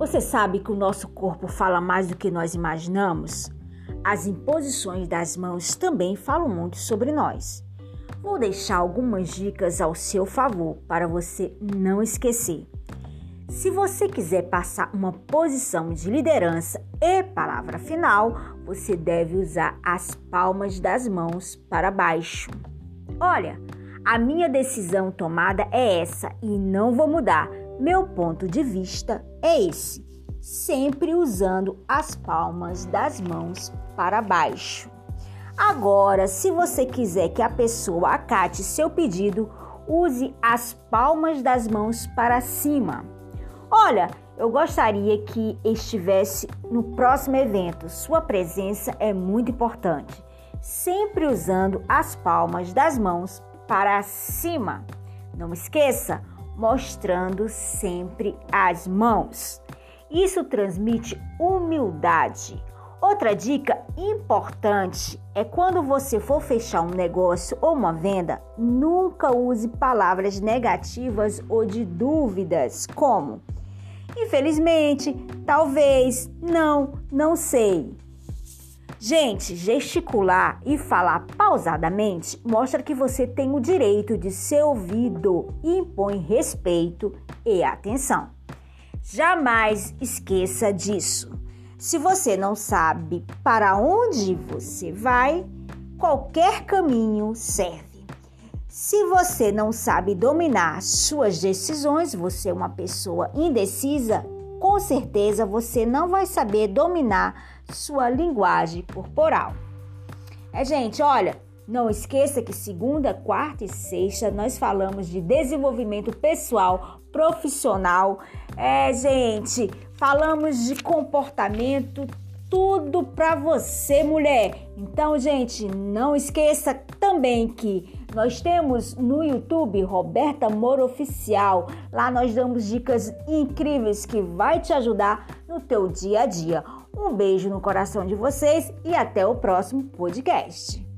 Você sabe que o nosso corpo fala mais do que nós imaginamos? As imposições das mãos também falam muito sobre nós. Vou deixar algumas dicas ao seu favor para você não esquecer. Se você quiser passar uma posição de liderança e palavra final, você deve usar as palmas das mãos para baixo. Olha, a minha decisão tomada é essa e não vou mudar. Meu ponto de vista é esse, sempre usando as palmas das mãos para baixo. Agora, se você quiser que a pessoa acate seu pedido, use as palmas das mãos para cima. Olha, eu gostaria que estivesse no próximo evento. Sua presença é muito importante. Sempre usando as palmas das mãos para cima. Não esqueça, mostrando sempre as mãos. Isso transmite humildade. Outra dica importante é quando você for fechar um negócio ou uma venda, nunca use palavras negativas ou de dúvidas, como Infelizmente, talvez, não, não sei. Gente, gesticular e falar pausadamente mostra que você tem o direito de ser ouvido e impõe respeito e atenção. Jamais esqueça disso. Se você não sabe para onde você vai, qualquer caminho serve. Se você não sabe dominar suas decisões, você é uma pessoa indecisa, com certeza você não vai saber dominar sua linguagem corporal. É, gente, olha, não esqueça que segunda, quarta e sexta nós falamos de desenvolvimento pessoal, profissional. É, gente, falamos de comportamento, tudo para você, mulher. Então, gente, não esqueça também que nós temos no YouTube Roberta Moro Oficial. Lá nós damos dicas incríveis que vai te ajudar no teu dia a dia. Um beijo no coração de vocês e até o próximo podcast.